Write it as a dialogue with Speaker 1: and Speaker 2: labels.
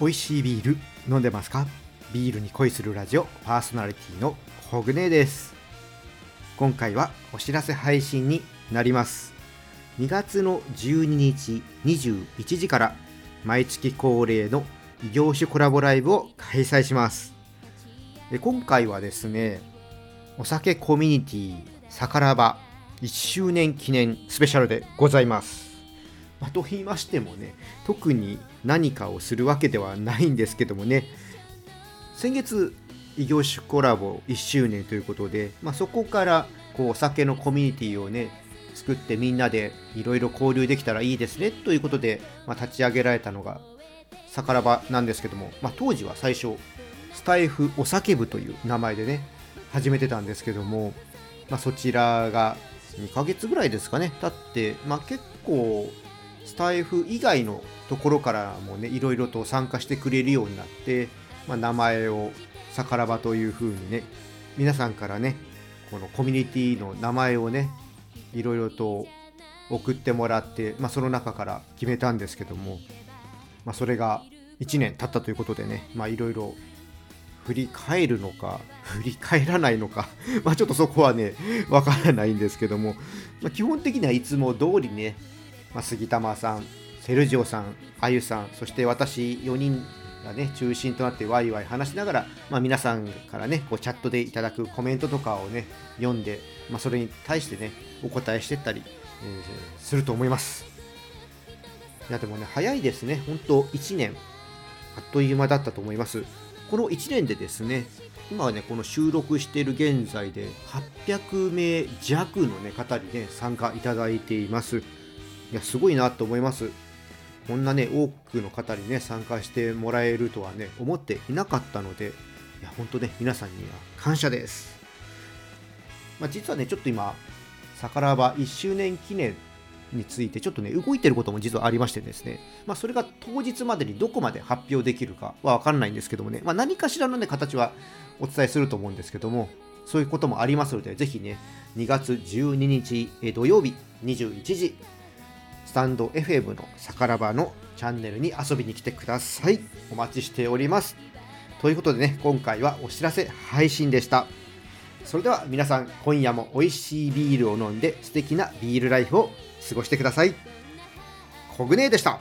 Speaker 1: 美味しいビール飲んでますか？ビールに恋するラジオパーソナリティのホグネです。今回はお知らせ配信になります。2月の12日21時から毎月恒例の異業種コラボライブを開催します。で今回はですねお酒コミュニティさからば1周年記念スペシャルでございます。まあ、と言いましてもね特に何かをするわけではないんですけどもね。先月異業種コラボ1周年ということで、まあ、そこからこうお酒のコミュニティをね作ってみんなでいろいろ交流できたらいいですねということで、まあ、立ち上げられたのがさからばなんですけども、まあ、当時は最初スタイフお酒部という名前でね始めてたんですけども、まあ、そちらが2ヶ月ぐらいですかね経って、まあ、結構スタイフ以外のところからもねいろいろと参加してくれるようになって、まあ、名前をさからばというふうにね皆さんからねこのコミュニティの名前をねいろいろと送ってもらって、まあ、その中から決めたんですけども、まあ、それが1年経ったということでねいろいろ振り返るのか振り返らないのか まあちょっとそこはねわからないんですけども、まあ、基本的にはいつも通りねまあ、杉玉さん、セルジオさん、あゆさん、そして私4人がね、中心となってワイワイ話しながら、まあ、皆さんからね、こうチャットでいただくコメントとかをね、読んで、まあ、それに対してね、お答えしてったり、えー、すると思います。いや、でもね、早いですね。本当1年、あっという間だったと思います。この1年でですね、今はね、この収録している現在で800名弱の、ね、方にね、参加いただいています。いや、すごいなと思います。こんなね、多くの方にね、参加してもらえるとはね、思っていなかったので、いや、本当ね、皆さんには感謝です。まあ、実はね、ちょっと今、さからば1周年記念についてちょっとね、動いてることも実はありましてですね、まあ、それが当日までにどこまで発表できるかはわかんないんですけどもね、まあ、何かしらのね、形はお伝えすると思うんですけども、そういうこともありますので、ぜひね、2月12日土曜日21時、スタンド FM のさからばのチャンネルに遊びに来てください。お待ちしております。ということでね、今回はお知らせ配信でした。それでは皆さん、今夜も美味しいビールを飲んで素敵なビールライフを過ごしてください。コグネでした。